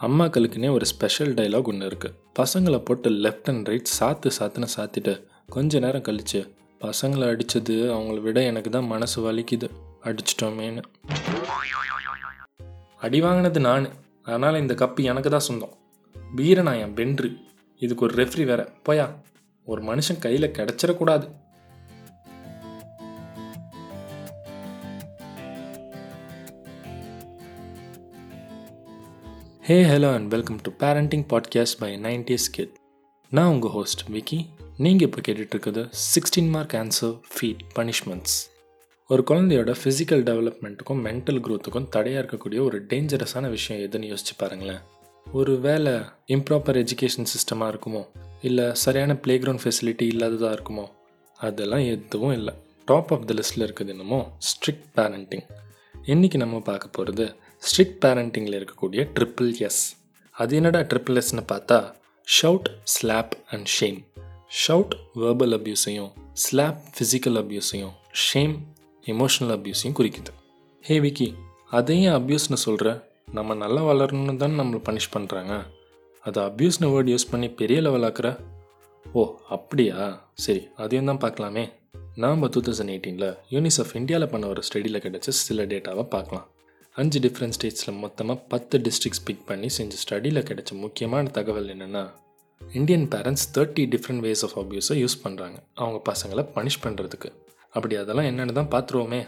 அம்மாக்களுக்குன்னே ஒரு special dialogue ஒன்று இருக்குது பசங்களை போட்டு லெஃப்ட் அண்ட் ரைட் சாத்து சாத்துன்னு சாத்திட்டு கொஞ்ச நேரம் கழிச்சு பசங்களை அடித்தது அவங்கள விட எனக்கு தான் மனசு வலிக்குது. அடிச்சிட்டோமேன்னு. அடி வாங்கினது நான். அதனால் இந்த கப்பு எனக்கு தான் சொந்தம். வீரநாயன் பென்று. இதுக்கு ஒரு ரெஃப்ரி வேற. போயா ஒரு மனுஷன் கையில் கிடச்சிடக்கூடாது. Hey hello and welcome to parenting podcast by nineties kid நான் உங்கள் ஹோஸ்ட் விக்கி. நீங்கள் இப்போ கேட்டுட்ருக்குது sixteen mark answer feed punishments ஒரு குழந்தையோட ஃபிசிக்கல் டெவலப்மெண்ட்டுக்கும் மென்டல் க்ரோத்துக்கும் தடையாக இருக்கக்கூடிய ஒரு டேஞ்சரஸான விஷயம் எதுன்னு யோசிச்சு பாருங்களேன். ஒரு வேலை இம்ப்ராப்பர் எஜுகேஷன் சிஸ்டமாக இருக்குமோ? இல்லை சரியான ப்ளே கிரவுண்ட் ஃபெசிலிட்டி இல்லாததாக இருக்குமோ? அதெல்லாம் எதுவும் இல்லை. டாப் ஆஃப் த லிஸ்ட்டில் இருக்குது என்னமோ ஸ்ட்ரிக்ட் பேரண்டிங் இன்றைக்கி நம்ம பார்க்க போகிறது ஸ்ட்ரிக்ட் பேரண்டிங்கில் இருக்கக்கூடிய ட்ரிப்பிள் எஸ் அது என்னடா ட்ரிப்பிள் எஸ்னு பார்த்தா shout slap and shame shout verbal அப்யூஸையும் slap physical அப்யூஸையும் ஷேம் எமோஷனல் அப்யூஸையும் குறிக்குது. ஹே விக்கி அதையும் அப்யூஸ்னு சொல்கிற நம்ம நல்லா வளரணும்னு தான் நம்மளை பனிஷ் பண்ணுறாங்க அது அப்யூஸ்னு வேர்ட் யூஸ் பண்ணி பெரிய லெவல் ஆக்குற? ஓ அப்படியா? சரி அதையும் தான் பார்க்கலாமே. நவம்பர் டூ தௌசண்ட் எயிட்டீனில் யூனிசெஃப் இந்தியாவில் பண்ண ஒரு ஸ்டடியில் கிடச்ச சில டேட்டாவை பார்க்கலாம். அஞ்சு டிஃப்ரெண்ட் ஸ்டேட்ஸில் மொத்தமாக பத்து டிஸ்ட்ரிக்ஸ் பிக் பண்ணி செஞ்ச ஸ்டடியில் கிடைச்ச முக்கியமான தகவல் என்னென்னா Indian parents thirty different ways of அப்யூஸை use பண்ணுறாங்க அவங்க பசங்களை பனிஷ் பண்ணுறதுக்கு அப்படி அதெல்லாம் என்னென்னு தான் பார்த்துருவோமே.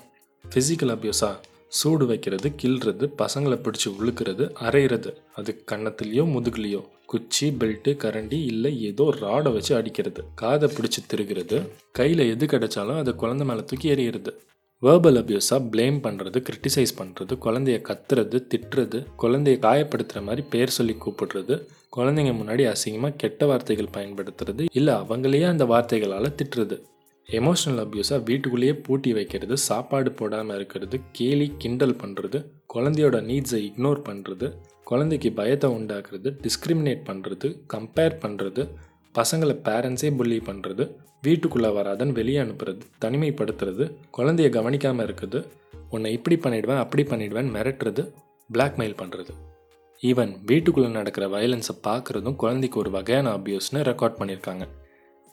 ஃபிசிக்கல் அப்யூஸா சூடு வைக்கிறது கில்றது பசங்களை பிடிச்சி உழுக்கிறது அரைகிறது அது கன்னத்துலேயோ முதுகுலேயோ குச்சி பெல்ட்டு கரண்டி இல்லை ஏதோ ராடை வச்சு அடிக்கிறது. காதை பிடிச்சி திருகிறது. கையில் எது கிடைச்சாலும் அதை குழந்தை மேலே தூக்கி எறிகிறது வேர்பல் அப்யூஸாக ப்ளேம் பண்ணுறது கிரிட்டிசைஸ் பண்ணுறது குழந்தைய கத்துறது திட்டுறது குழந்தைய காயப்படுத்துகிற மாதிரி பேர் சொல்லி கூப்பிடுறது குழந்தைங்க முன்னாடி அசிங்கமாக கெட்ட வார்த்தைகள் பயன்படுத்துறது இல்லை அவங்களையே அந்த வார்த்தைகளால் திட்டுறது. எமோஷனல் அப்யூஸாக வீட்டுக்குள்ளேயே பூட்டி வைக்கிறது சாப்பாடு போடாமல் இருக்கிறது கேலி கிண்டல் பண்ணுறது குழந்தையோட நீட்ஸை இக்னோர் பண்ணுறது குழந்தைக்கு பயத்தை உண்டாக்குறது டிஸ்கிரிமினேட் பண்ணுறது கம்பேர் பண்ணுறது பசங்களை பேரண்ட்ஸே புள்ளி பண்ணுறது வீட்டுக்குள்ளே வராதன்னு வெளியே அனுப்புறது தனிமைப்படுத்துறது குழந்தைய கவனிக்காமல் இருக்குது உன்னை இப்படி பண்ணிடுவேன் அப்படி பண்ணிடுவேன் மிரட்டுறது பிளாக்மெயில் பண்ணுறது ஈவன் வீட்டுக்குள்ளே நடக்கிற வயலன்ஸை பார்க்குறதும் குழந்தைக்கு ஒரு வகையான அப்யூஸ்னு ரெக்கார்ட் பண்ணியிருக்காங்க.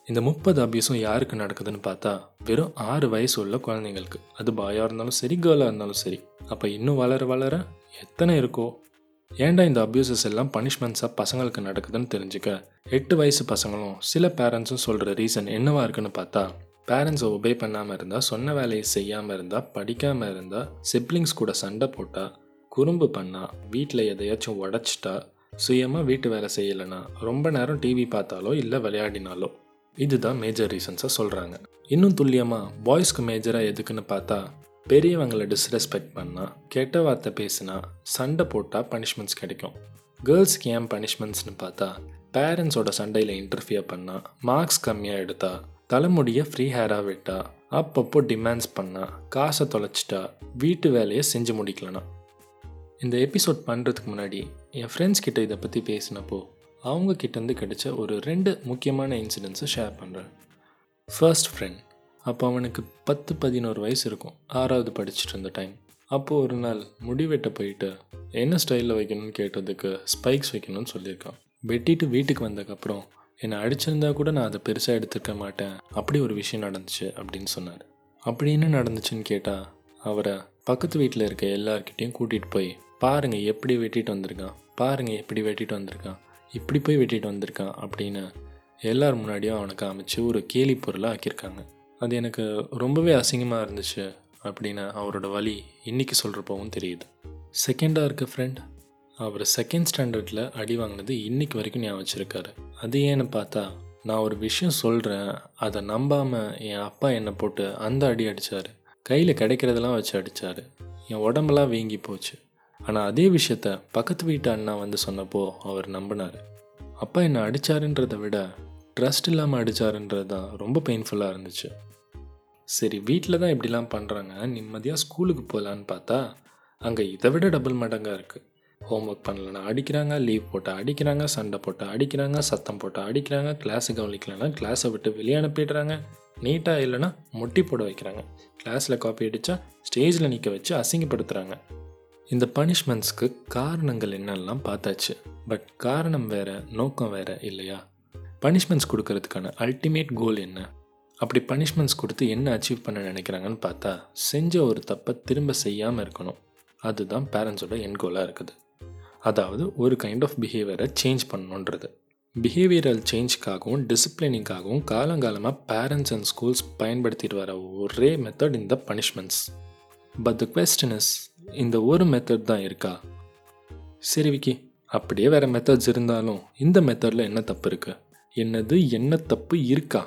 இந்த முப்பது அபியூஸும் யாருக்கு நடக்குதுன்னு பார்த்தா வெறும் ஆறு வயசு உள்ள குழந்தைங்களுக்கு. அது பாயாக இருந்தாலும் சரி கேர்ளாக இருந்தாலும் சரி. அப்போ இன்னும் வளர வளர எத்தனை இருக்கோ ஏன்டா இந்த அப்யூசஸ் எல்லாம் பனிஷ்மெண்ட்ஸாக பசங்களுக்கு நடக்குதுன்னு தெரிஞ்சுக்க? எட்டு வயசு பசங்களும் சில பேரண்ட்ஸும் சொல்கிற ரீசன் என்னவா இருக்குன்னு பார்த்தா பேரண்ட்ஸை ஒபே பண்ணாமல் இருந்தால் சொன்ன வேலையை செய்யாமல் இருந்தால் படிக்காமல் இருந்தால் சிப்ளிங்ஸ் கூட சண்டை போட்டால் குறும்பு பண்ணால் வீட்டில் எதையாச்சும் உடச்சிட்டா சுயமாக வீட்டு வேலை செய்யலைனா ரொம்ப நேரம் டிவி பார்த்தாலோ இல்லை விளையாடினாலோ. இதுதான் மேஜர் ரீசன்ஸாக சொல்கிறாங்க இன்னும் துல்லியமாக பாய்ஸ்க்கு மேஜராக எதுக்குன்னு பார்த்தா பெரியவங்களை டிஸ்ரெஸ்பெக்ட் பண்ணால் கெட்ட வார்த்தை பேசினா சண்டை போட்டால் பனிஷ்மெண்ட்ஸ் கிடைக்கும். கேர்ள்ஸ்க்கு ஏன் பனிஷ்மெண்ட்ஸ்னு பார்த்தா பேரண்ட்ஸோட சண்டையில் இன்டர்ஃபியர் பண்ணால் மார்க்ஸ் கம்மியாக எடுத்தா தலைமுடியை ஃப்ரீ ஹேராக விட்டா அப்பப்போ டிமாண்ட்ஸ் பண்ணால் காசை தொலைச்சிட்டா வீட்டு வேலையை செஞ்சு முடிக்கலனா. இந்த எபிசோட் பண்ணுறதுக்கு முன்னாடி என் ஃப்ரெண்ட்ஸ் கிட்ட இதை பற்றி பேசினப்போ அவங்க கிட்டேருந்து கிடைச்ச ஒரு ரெண்டு முக்கியமான இன்சிடென்ட்ஸை ஷேர் பண்ணுறேன் ஃபர்ஸ்ட் ஃப்ரெண்ட் அப்போ அவனுக்கு பத்து பதினோரு வயசு இருக்கும். ஆறாவது படிச்சுட்டு இருந்த டைம் அப்போது ஒரு நாள் முடி வெட்ட போயிட்டு என்ன ஸ்டைலில் வைக்கணும்னு கேட்டதுக்கு ஸ்பைக்ஸ் வைக்கணும்னு சொல்லியிருக்கான். வெட்டிட்டு வீட்டுக்கு வந்ததுக்கப்புறம் என்னை அடிச்சிருந்தா கூட நான் அதை பெருசாக எடுத்துக்க மாட்டேன். அப்படி ஒரு விஷயம் நடந்துச்சு அப்படின்னு சொன்னார். அப்படி என்ன நடந்துச்சுன்னு கேட்டால் அவரை பக்கத்து வீட்டில் இருக்க எல்லார்கிட்டையும் கூட்டிகிட்டு போய் பாருங்கள் எப்படி வெட்டிட்டு வந்திருக்கான். பாருங்கள் எப்படி வெட்டிட்டு வந்திருக்கான். இப்படி போய் வெட்டிட்டு வந்திருக்கான் அப்படின்னு எல்லார் முன்னாடியும் அவனை காமிச்சு ஒரு கேலி பொருளாக ஆக்கியிருக்காங்க. அது எனக்கு ரொம்பவே அசிங்கமாக இருந்துச்சு அப்படின்னு அவரோட வழி இன்றைக்கி சொல்கிறப்பவும் தெரியுது. செகண்டாக இருக்க ஃப்ரெண்ட் அவர் செகண்ட் ஸ்டாண்டர்டில் அடி வாங்கினது இன்றைக்கி வரைக்கும் ஞாபகம் வச்சுருக்காரு. அது ஏன்னு பார்த்தா நான் ஒரு விஷயம் சொல்கிறேன் அதை நம்பாமல் என் அப்பா என்னை போட்டு அந்த அடி அடித்தார் கையில் கிடைக்கிறதெல்லாம் வச்சு அடித்தார் என் உடம்பெல்லாம் வீங்கி போச்சு. ஆனால் அதே விஷயத்த பக்கத்து வீட்டு அண்ணா வந்து சொன்னப்போ அவர் நம்பினார். அப்பா என்னை அடித்தாருன்றதை விட ட்ரஸ்ட் இல்லாமல் அடித்தாருன்றது தான் ரொம்ப பெயின்ஃபுல்லாக இருந்துச்சு. சரி வீட்டில் தான் இப்படிலாம் பண்ணுறாங்க நிம்மதியாக ஸ்கூலுக்கு போகலான்னு பார்த்தா அங்கே இதை விட டபுள் மடங்காக இருக்குது ஹோம் ஒர்க் பண்ணலன்னா அடிக்கிறாங்க லீவ் போட்டால் அடிக்கிறாங்க சண்டை போட்டால் அடிக்கிறாங்க சத்தம் போட்டால் அடிக்கிறாங்க கிளாஸு கவனிக்கலன்னா கிளாஸை விட்டு வெளியே அனுப்பிடுறாங்க. நீட்டாக இல்லைன்னா முட்டி போட வைக்கிறாங்க. கிளாஸில் காப்பி அடித்தா ஸ்டேஜில் நிற்க வச்சு அசிங்கப்படுத்துகிறாங்க இந்த பனிஷ்மெண்ட்ஸ்க்கு காரணங்கள் என்னெல்லாம் பார்த்தாச்சு? பட் காரணம் வேறு நோக்கம் வேறு இல்லையா? பனிஷ்மெண்ட்ஸ் கொடுக்கறதுக்கான அல்டிமேட் கோல் என்ன? அப்படி பனிஷ்மெண்ட்ஸ் கொடுத்து என்ன அச்சீவ் பண்ண நினைக்கிறாங்கன்னு பார்த்தா செஞ்ச ஒரு தப்பை திரும்ப செய்யாமல் இருக்கணும். அதுதான் பேரண்ட்ஸோட என் கோலாக இருக்குது. அதாவது ஒரு கைண்ட் ஆஃப் பிஹேவியரை சேஞ்ச் பண்ணணுன்றது. பிஹேவியரல் சேஞ்சுக்காகவும் டிசிப்ளினிங்காகவும் காலங்காலமாக பேரண்ட்ஸ் அண்ட் ஸ்கூல்ஸ் பயன்படுத்திட்டு வர ஒரே மெத்தட் இந்த punishments. But the question is இந்த ஒரு மெத்தட் தான் இருக்கா? சரி விக்கி அப்படியே வேறு மெத்தட்ஸ் இருந்தாலும் இந்த மெத்தடில் என்ன தப்பு இருக்குது என்னது என்ன தப்பு இருக்கா?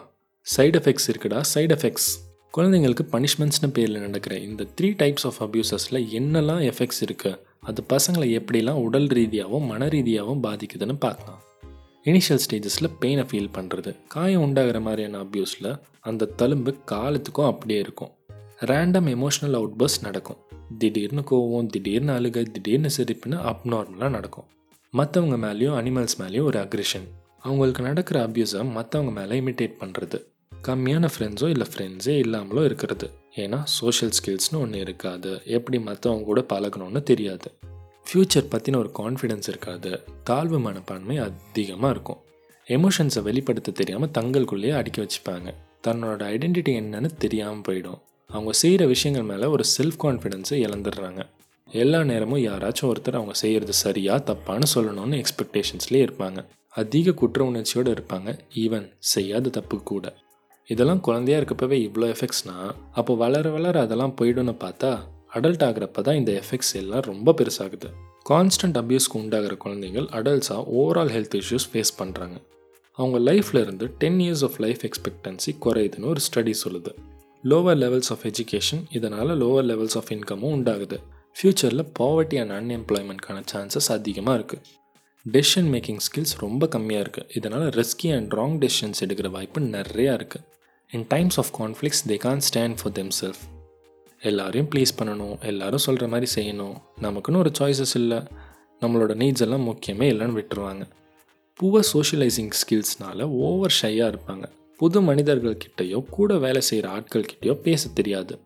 சைடு எஃபெக்ட்ஸ் இருக்குடா சைடு எஃபெக்ட்ஸ் குழந்தைங்களுக்கு பனிஷ்மெண்ட்ஸ்னு பேரில் நடக்கிற இந்த த்ரீ டைப்ஸ் ஆஃப் அப்யூசஸில் என்னெல்லாம் எஃபெக்ட்ஸ் இருக்குது அது பசங்களை எப்படிலாம் உடல் ரீதியாகவும் மன ரீதியாகவும் பாதிக்குதுன்னு பார்க்கலாம். இனிஷியல் ஸ்டேஜஸில் பெயினை ஃபீல் பண்ணுறது காயம் உண்டாகிற மாதிரியான அப்யூஸில் அந்த தழும்பு காலத்துக்கும் அப்படியே இருக்கும். ரேண்டம் எமோஷ்னல் அவுட்பர்ஸ் நடக்கும். திடீர்னு கோவம் திடீர்னு அழுகை திடீர்னு சிரிப்புன்னு அப்நார்மலாக நடக்கும். மற்றவங்க மேலேயும் அனிமல்ஸ் மேலேயும் ஒரு அக்ரெஷன் அவங்களுக்கு நடக்கிற அப்யூஸை மற்றவங்க மேலே இமிட்டேட் பண்ணுறது கம்மியான ஃப்ரெண்ட்ஸோ இல்லை ஃப்ரெண்ட்ஸே இல்லாமலோ இருக்கிறது. ஏன்னா சோஷியல் ஸ்கில்ஸ்னு ஒன்று இருக்காது. எப்படி மற்றவங்க கூட பழகணும்னு தெரியாது. ஃப்யூச்சர் பற்றின ஒரு கான்ஃபிடென்ஸ் இருக்காது. தாழ்வு மனப்பான்மை அதிகமாக இருக்கும். எமோஷன்ஸை வெளிப்படுத்த தெரியாமல் தங்களுக்குள்ளேயே அடிக்க வச்சுப்பாங்க. தன்னோட ஐடென்டிட்டி என்னன்னு தெரியாமல் போயிடும். அவங்க செய்கிற விஷயங்கள் மேலே ஒரு செல்ஃப் கான்ஃபிடென்ஸை இழந்துடுறாங்க. எல்லா நேரமும் யாராச்சும் ஒருத்தர் அவங்க செய்கிறது சரியா தப்பான்னு சொல்லணும்னு எக்ஸ்பெக்டேஷன்ஸ்லேயே இருப்பாங்க. அதிக குற்ற உணர்ச்சியோடு இருப்பாங்க. ஈவன் செய்யாத தப்பு கூட. இதெல்லாம் குழந்தையா இருக்கப்பவே இவ்வளோ எஃபெக்ட்ஸ்னா அப்போ வளர வளர அதெல்லாம் போயிடும்னு பார்த்தா அடல்ட் ஆகிறப்ப தான் இந்த எஃபெக்ட்ஸ் எல்லாம் ரொம்ப பெருசாகுது. கான்ஸ்டன்ட் அப்யூஸ்க்கு உண்டாகிற குழந்தைகள் அடல்ட்ஸாக ஓவரால் ஹெல்த் இஷ்யூஸ் ஃபேஸ் பண்ணுறாங்க அவங்க லைஃப்பில் இருந்து ten years of life expectancy குறையுதுன்னு ஒரு ஸ்டடி சொல்லுது. லோவர் லெவல்ஸ் ஆஃப் எஜுகேஷன் இதனால் லோவர் லெவல்ஸ் ஆஃப் இன்கமும் உண்டாகுது. ஃப்யூச்சரில் பாவர்ட்டி அண்ட் அன்எம்ப்ளாய்மெண்ட்கான சான்சஸ் அதிகமாக இருக்குது டெசிஷன் மேக்கிங் ஸ்கில்ஸ் ரொம்ப கம்மியாக இருக்குது இதனால் ரிஸ்கி அண்ட் ராங் டெசிஷன்ஸ் எடுக்கிற வாய்ப்பு நிறையா இருக்குது in times of conflicts they can stand for themself எல்லாரையும் ப்ளீஸ் பண்ணணும். எல்லாரும் சொல்கிற மாதிரி செய்யணும். நமக்குன்னு ஒரு சாய்ஸஸ் இல்லை. நம்மளோட நீட்ஸ் எல்லாம் முக்கியமே இல்லைன்னு விட்டுருவாங்க. புவர் சோஷியலைசிங் ஸ்கில்ஸ்னால ஓவர் ஷையாக இருப்பாங்க. புது மனிதர்கள்கிட்டயோ கூட வேலை செய்கிற ஆட்கள்கிட்டயோ பேச தெரியாது.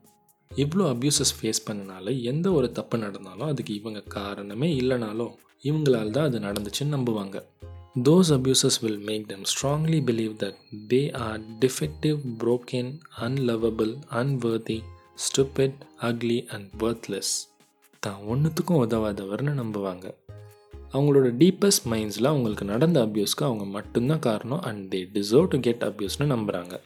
இவ்வளோ அப்யூசஸ் ஃபேஸ் பண்ணனால எந்த ஒரு தப்பு நடந்தாலும் அதுக்கு இவங்க காரணமே இல்லைனாலும் இவங்களால் தான் அது நடந்துச்சுன்னு நம்புவாங்க. Those abuses will make them strongly believe that they are defective broken unlovable unworthy stupid ugly and worthless தான் ஒன்றுத்துக்கும் உதவாதவர்னு நம்புவாங்க. அவங்களோட டீப்பஸ்ட் மைண்ட்ஸில் அவங்களுக்கு நடந்த அப்யூஸ்க்கு அவங்க மட்டும்தான் காரணம் and they deserve to get அப்யூஸ்னு நம்புகிறாங்க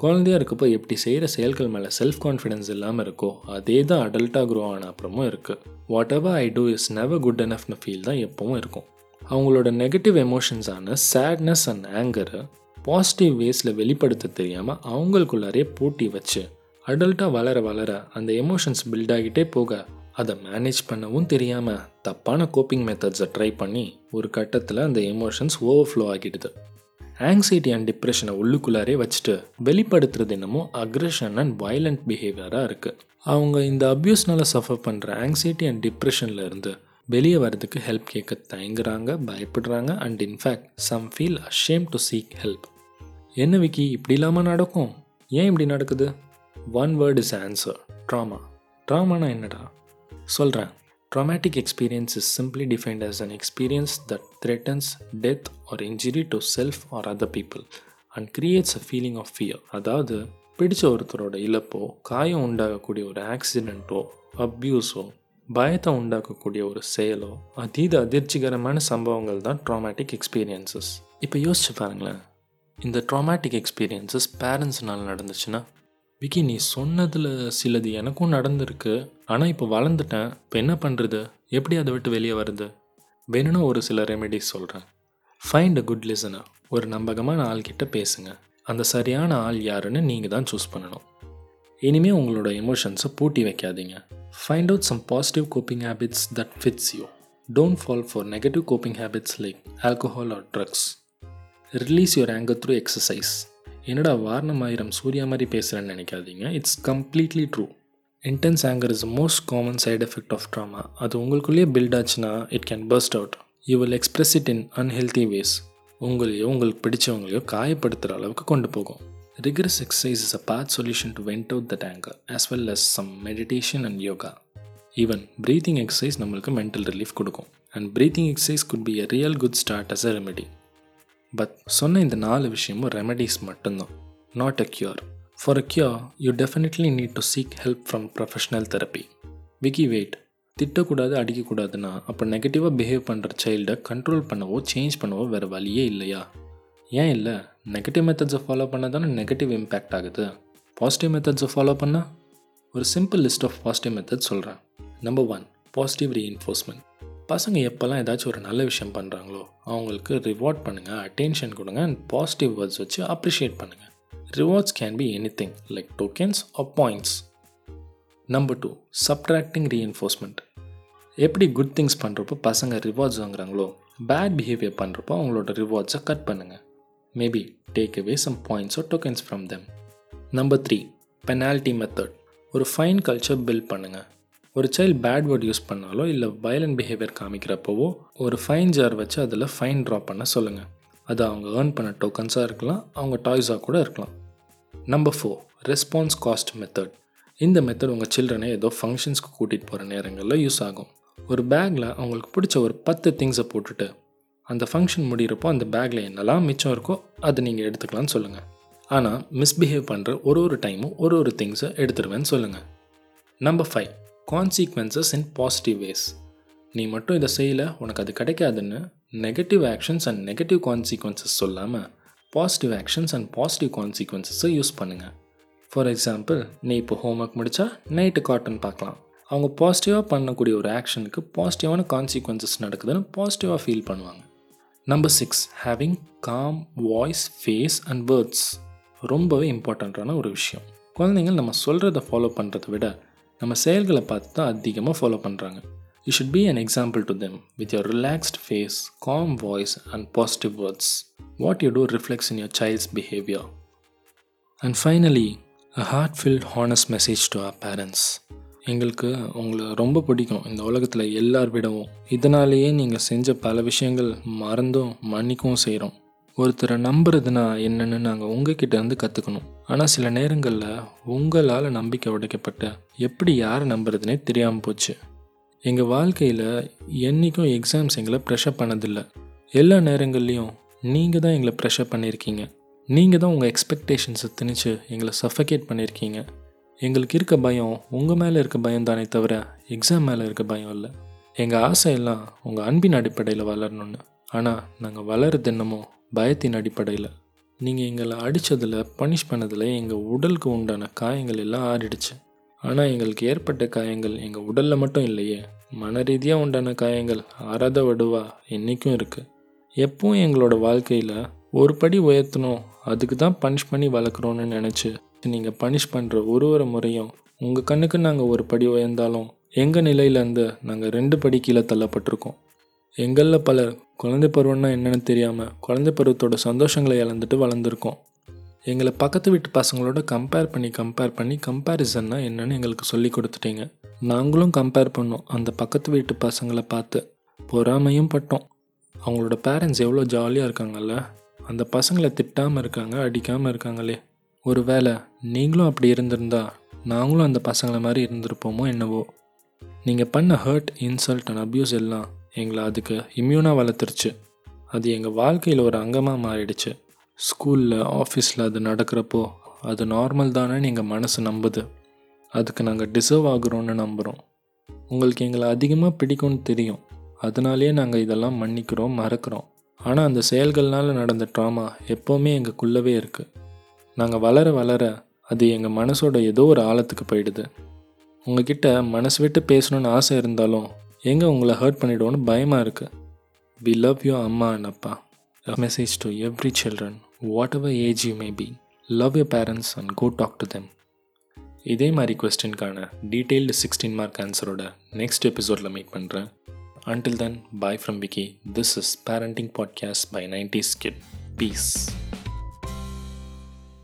குழந்தையா இருக்கப்போ எப்படி செய்கிற செயல்கள் மேலே செல்ஃப் கான்ஃபிடென்ஸ் இல்லாமல் இருக்கோ அதே தான் அடல்ட்டாக க்ரோ ஆன அப்புறமும் இருக்குது whatever I do is never good எனஃப்னு feel தான் எப்பவும் இருக்கும். அவங்களோட நெகட்டிவ் எமோஷன்ஸான சேட்னஸ் அண்ட் ஆங்கரை பாசிட்டிவ் வேஸில் வெளிப்படுத்த தெரியாமல் அவங்களுக்குள்ளாரே போட்டி வச்சு அடல்ட்டாக வளர வளர அந்த எமோஷன்ஸ் பில்ட் ஆகிட்டே போக அதை மேனேஜ் பண்ணவும் தெரியாமல் தப்பான கோப்பிங் மெத்தட்ஸை ட்ரை பண்ணி ஒரு கட்டத்தில் அந்த எமோஷன்ஸ் ஓவர்ஃப்ளோ ஆகிடுது. ஆங்ஸைட்டி அண்ட் டிப்ரெஷனை உள்ளுக்குள்ளாரே வச்சுட்டு வெளிப்படுத்துறது என்னமோ அக்ரெஷன் அண்ட் வயலண்ட் பிஹேவியராக இருக்குது அவங்க இந்த அப்யூஸ்னால சஃபர் பண்ணுற ஆங்ஸைட்டி அண்ட் டிப்ரெஷனில் இருந்து வெளியே வரதுக்கு ஹெல்ப் கேட்க தயங்குறாங்க பயப்படுறாங்க and in fact some feel ashamed to seek help என்ன விக்கி இப்படி இல்லாமல் நடக்கும்? ஏன் இப்படி நடக்குது? One word is answer trauma ட்ராமானா என்னடா? சொல்கிறேன் Traumatic experience is simply defined as an experience that threatens death or injury to self or other people and creates a feeling of fear. அதாவது பிடிச்ச ஒருத்தரோட இழப்போ காயம் உண்டாகக்கூடிய ஒரு ஆக்சிடெண்ட்டோ அப்யூஸோ பயத்தை உண்டாக்கக்கூடிய ஒரு செயலோ அதீத அதிர்ச்சிகரமான சம்பவங்கள் தான் ட்ராமேட்டிக் எக்ஸ்பீரியன்சஸ் இப்போ யோசிச்சு பாருங்களேன் இந்த ட்ராமேட்டிக் எக்ஸ்பீரியன்சஸ் பேரண்ட்ஸ்னால நடந்துச்சுன்னா விக்கி நீ சொன்னதில் சிலது எனக்கும் நடந்திருக்கு. ஆனால் இப்போ வளர்ந்துட்டேன். இப்போ என்ன பண்ணுறது எப்படி அதை விட்டு வெளியே வருது வேணும்னா ஒரு சில ரெமெடிஸ் சொல்கிறேன் ஃபைண்ட் அ குட் லிசனர் ஒரு நம்பகமான ஆள்கிட்ட பேசுங்க. அந்த சரியான ஆள் யாருன்னு நீங்கள் தான் சூஸ் பண்ணணும். இனிமேல் உங்களோட எமோஷன்ஸை பூட்டி வைக்காதீங்க. Find out some positive coping habits that fits you don't fall for negative coping habits like alcohol or drugs release your anger through exercise என்னடா வாரணம் ஆயிரம் சூர்யா மாதிரி பேசுகிறேன்னு நினைக்காதீங்க. It's completely true intense anger is most common side effect of trauma அது உங்களுக்குள்ளேயே build ஆச்சுன்னா it can burst out you will express it in unhealthy ways உங்களையோ உங்களுக்கு பிடிச்சவங்களையோ காயப்படுத்துகிற அளவுக்கு கொண்டு போகும். Rigorous exercise is a part solution to vent out the anger as well as some meditation and yoga even breathing exercise நம்மளுக்கு mental relief கொடுக்கும். And breathing exercise could be a real good start as a remedy but சொன்ன இந்த நாலு விஷயமும் remedies மட்டும்தான். Not a cure for a cure you definitely need to seek help from professional therapy Vicky wait திட்டக்கூடாது அடிக்கக்கூடாதுன்னா அப்போ நெகட்டிவாக behave பண்ணுற சைல்டை control பண்ணவோ சேஞ்ச் பண்ணவோ வேறு வழியே இல்லையா? ஏன் இல்லை? நெகட்டிவ் மெத்தட்ஸை ஃபாலோ பண்ணால் தானே நெகட்டிவ் இம்பேக்ட் ஆகுது. பாசிட்டிவ் மெத்தட்ஸை ஃபாலோ பண்ணால் ஒரு simple list of positive method சொல்கிறேன் நம்பர் ஒன் பாசிட்டிவ் ரீஎன்ஃபோர்ஸ்மெண்ட் பசங்க எப்போல்லாம் ஏதாச்சும் ஒரு நல்ல விஷயம் பண்ணுறாங்களோ அவங்களுக்கு ரிவார்ட் பண்ணுங்கள் அட்டென்ஷன் கொடுங்க அண்ட் பாசிட்டிவ் வேர்ட்ஸ் வச்சு அப்ரிஷியேட் பண்ணுங்கள் rewards can be anything like tokens or points number two subtracting reinforcement எப்படி குட் திங்ஸ் பண்ணுறப்போ பசங்க ரிவார்ட்ஸ் வாங்குறாங்களோ பேட் பிஹேவியர் பண்ணுறப்போ அவங்களோட ரிவார்ட்ஸை கட் பண்ணுங்கள் maybe take away some points or tokens from them number three penalty method ஒரு fine culture build பண்ணுங்கள் ஒரு சைல்டு பேட் வேர்ட் யூஸ் பண்ணாலோ இல்லை வயலண்ட் பிஹேவியர் காமிக்கிறப்போவோ ஒரு ஃபைன் ஜார் வச்சு அதில் ஃபைன் ட்ரா பண்ண சொல்லுங்கள் அது அவங்க ஏர்ன் பண்ண டோக்கன்ஸாக இருக்கலாம் அவங்க டாய்ஸாக கூட இருக்கலாம். Number four response cost method இந்த மெத்தட் உங்கள் சில்ட்ரனை ஏதோ ஃபங்க்ஷன்ஸ்க்கு கூட்டிகிட்டு போகிற நேரங்களில் யூஸ் ஆகும். ஒரு பேக்கில் அவங்களுக்கு பிடிச்ச ஒரு பத்து திங்ஸை போட்டுட்டு அந்த ஃபங்க்ஷன் முடிகிறப்போ அந்த பேக்கில் என்னெல்லாம் மிச்சம் இருக்கோ அதை நீங்கள் எடுத்துக்கலாம்னு சொல்லுங்கள் ஆனால் மிஸ்பிஹேவ் பண்ணுற ஒரு ஒரு டைமும் ஒரு ஒரு திங்ஸை எடுத்துருவேன்னு சொல்லுங்கள் number five consequences in positive ways நீ மட்டும் இதை செய்யலை உனக்கு அது கிடைக்காதுன்னு negative actions and negative consequences சொல்லாமல் பாசிட்டிவ் ஆக்ஷன்ஸ் அண்ட் பாசிட்டிவ் கான்சிக்வன்சஸை யூஸ் பண்ணுங்கள் ஃபார் எக்ஸாம்பிள் நீ இப்போ ஹோம் ஒர்க் முடித்தா நைட்டு காட்டன் பார்க்கலாம். அவங்க பாசிட்டிவாக பண்ணக்கூடிய ஒரு ஆக்ஷனுக்கு பாசிட்டிவான கான்சிக்வன்சஸ் நடக்குதுன்னு பாசிட்டிவாக ஃபீல் பண்ணுவாங்க. Number six having calm voice face and words ரொம்பவே இம்பார்ட்டண்ட்டான ஒரு விஷயம். குழந்தைங்கள் நம்ம சொல்கிறத ஃபாலோ பண்ணுறத விட நம்ம செயல்களை பார்த்து தான் அதிகமாக ஃபாலோ பண்ணுறாங்க you should be an example to them with your relaxed face calm voice and positive words what you do reflects in your child's behaviour and finally a heart filled honest message to our parents எங்களுக்கு உங்களை ரொம்ப பிடிக்கும் இந்த உலகத்தில் எல்லார் விடவும். இதனாலேயே நீங்கள் செஞ்ச பல விஷயங்கள் மறந்தும் மன்னிக்கவும் செய்கிறோம் ஒருத்தரை நம்புறதுனா என்னென்னு நாங்கள் உங்ககிட்ட இருந்து கற்றுக்கணும் ஆனால் சில நேரங்களில் உங்களால் நம்பிக்கை உடைக்கப்பட்ட எப்படி யாரை நம்புறதுனே தெரியாமல் போச்சு. எங்கள் வாழ்க்கையில் என்றைக்கும் எக்ஸாம்ஸ் எங்களை ப்ரெஷர் பண்ணதில்லை. எல்லா நேரங்கள்லேயும் நீங்கள் தான் எங்களை ப்ரெஷர் பண்ணியிருக்கீங்க. நீங்கள் தான் உங்கள் எக்ஸ்பெக்டேஷன்ஸை திணிச்சு எங்களை சஃபகேட் பண்ணியிருக்கீங்க. எங்களுக்கு இருக்க பயம் உங்கள் மேலே இருக்க பயம் தானே தவிர எக்ஸாம் மேலே இருக்க பயம் இல்லை. எங்கள் ஆசையெல்லாம் உங்கள் அன்பின் அடிப்படையில் வளரணும்னு. ஆனால் நாங்கள் வளருது என்னமோ பயத்தின் அடிப்படையில். நீங்கள் எங்களை அடித்ததில் பனிஷ் பண்ணதில் எங்கள் உடலுக்கு உண்டான காயங்கள் எல்லாம் ஆறிடுச்சு. ஆனால் எங்களுக்கு ஏற்பட்ட காயங்கள் எங்கள் உடலில் மட்டும் இல்லையே மன ரீதியாக உண்டான காயங்கள் ஆறாத வடுவா என்றைக்கும் இருக்குது எப்பவும் எங்களோட வாழ்க்கையில் ஒரு படி உயர்த்தணும் அதுக்கு தான் பனிஷ் பண்ணி வளர்க்குறோன்னு நினச்சி நீங்கள் பனிஷ் பண்ணுற ஒரு ஒரு முறையும் உங்கள் கண்ணுக்கு நாங்கள் ஒரு படி உயர்ந்தாலும் எங்கள் நிலையிலேருந்து நாங்கள் ரெண்டு படி கீழே தள்ளப்பட்டிருக்கோம். எங்களில் பலர் குழந்தை பருவம்னா என்னென்னு தெரியாமல் குழந்தை பருவத்தோட சந்தோஷங்களை இழந்துட்டு வளர்ந்துருக்கோம். எங்களை பக்கத்து வீட்டு பசங்களோட கம்பேர் பண்ணி கம்பேர் பண்ணி கம்பேரிசன்னா என்னென்னு எங்களுக்கு சொல்லி கொடுத்துட்டீங்க. நாங்களும் கம்பேர் பண்ணோம். அந்த பக்கத்து வீட்டு பசங்களை பார்த்து பொறாமையும் பட்டோம். அவங்களோட பேரண்ட்ஸ் எவ்வளோ ஜாலியாக இருக்காங்கல்ல? அந்த பசங்களை திட்டாமல் இருக்காங்க அடிக்காமல் இருக்காங்களே. ஒரு வேளை நீங்களும் அப்படி இருந்திருந்தா நாங்களும் அந்த பசங்களை மாதிரி இருந்திருப்போமோ என்னவோ? நீங்கள் பண்ண ஹர்ட் இன்சல்ட் அண்ட் அப்யூஸ் எல்லாம் எங்களை அதுக்கு இம்யூனாக வளர்த்துருச்சு. அது எங்கள் வாழ்க்கையில் ஒரு அங்கமாக மாறிடுச்சு. ஸ்கூலில் ஆஃபீஸில் அது நடக்கிறப்போ அது நார்மல் தானேன்னு எங்கள் மனசு நம்புது. அதுக்கு நாங்கள் டிசர்வ் ஆகுறோன்னு நம்புகிறோம் உங்களுக்கு எங்களை அதிகமாக பிடிக்கும்னு தெரியும். அதனாலேயே நாங்கள் இதெல்லாம் மன்னிக்கிறோம் மறக்கிறோம். ஆனால் அந்த செயல்கள்னால் நடந்த ட்ராமா எப்போவுமே எங்களுக்குள்ளவே இருக்குது நாங்கள் வளர வளர அது எங்கள் மனசோட ஏதோ ஒரு ஆழத்துக்கு போயிடுது. உங்ககிட்ட மனசு விட்டு பேசணுன்னு ஆசை இருந்தாலும் எங்கே உங்களை ஹர்ட் பண்ணிவிடுவோன்னு பயமாக இருக்குது வி லவ் யூ அம்மா அண்ட் அப்பா. Message to every children whatever age you may be love your parents and go talk to them இதே மாதிரி கொஸ்டின்கான டீட்டெயில்டு சிக்ஸ்டீன் மார்க் ஆன்சரோட நெக்ஸ்ட் எபிசோடில் மீட் பண்ணுறேன் until then bye from Vicky this is parenting podcast by nineties kid peace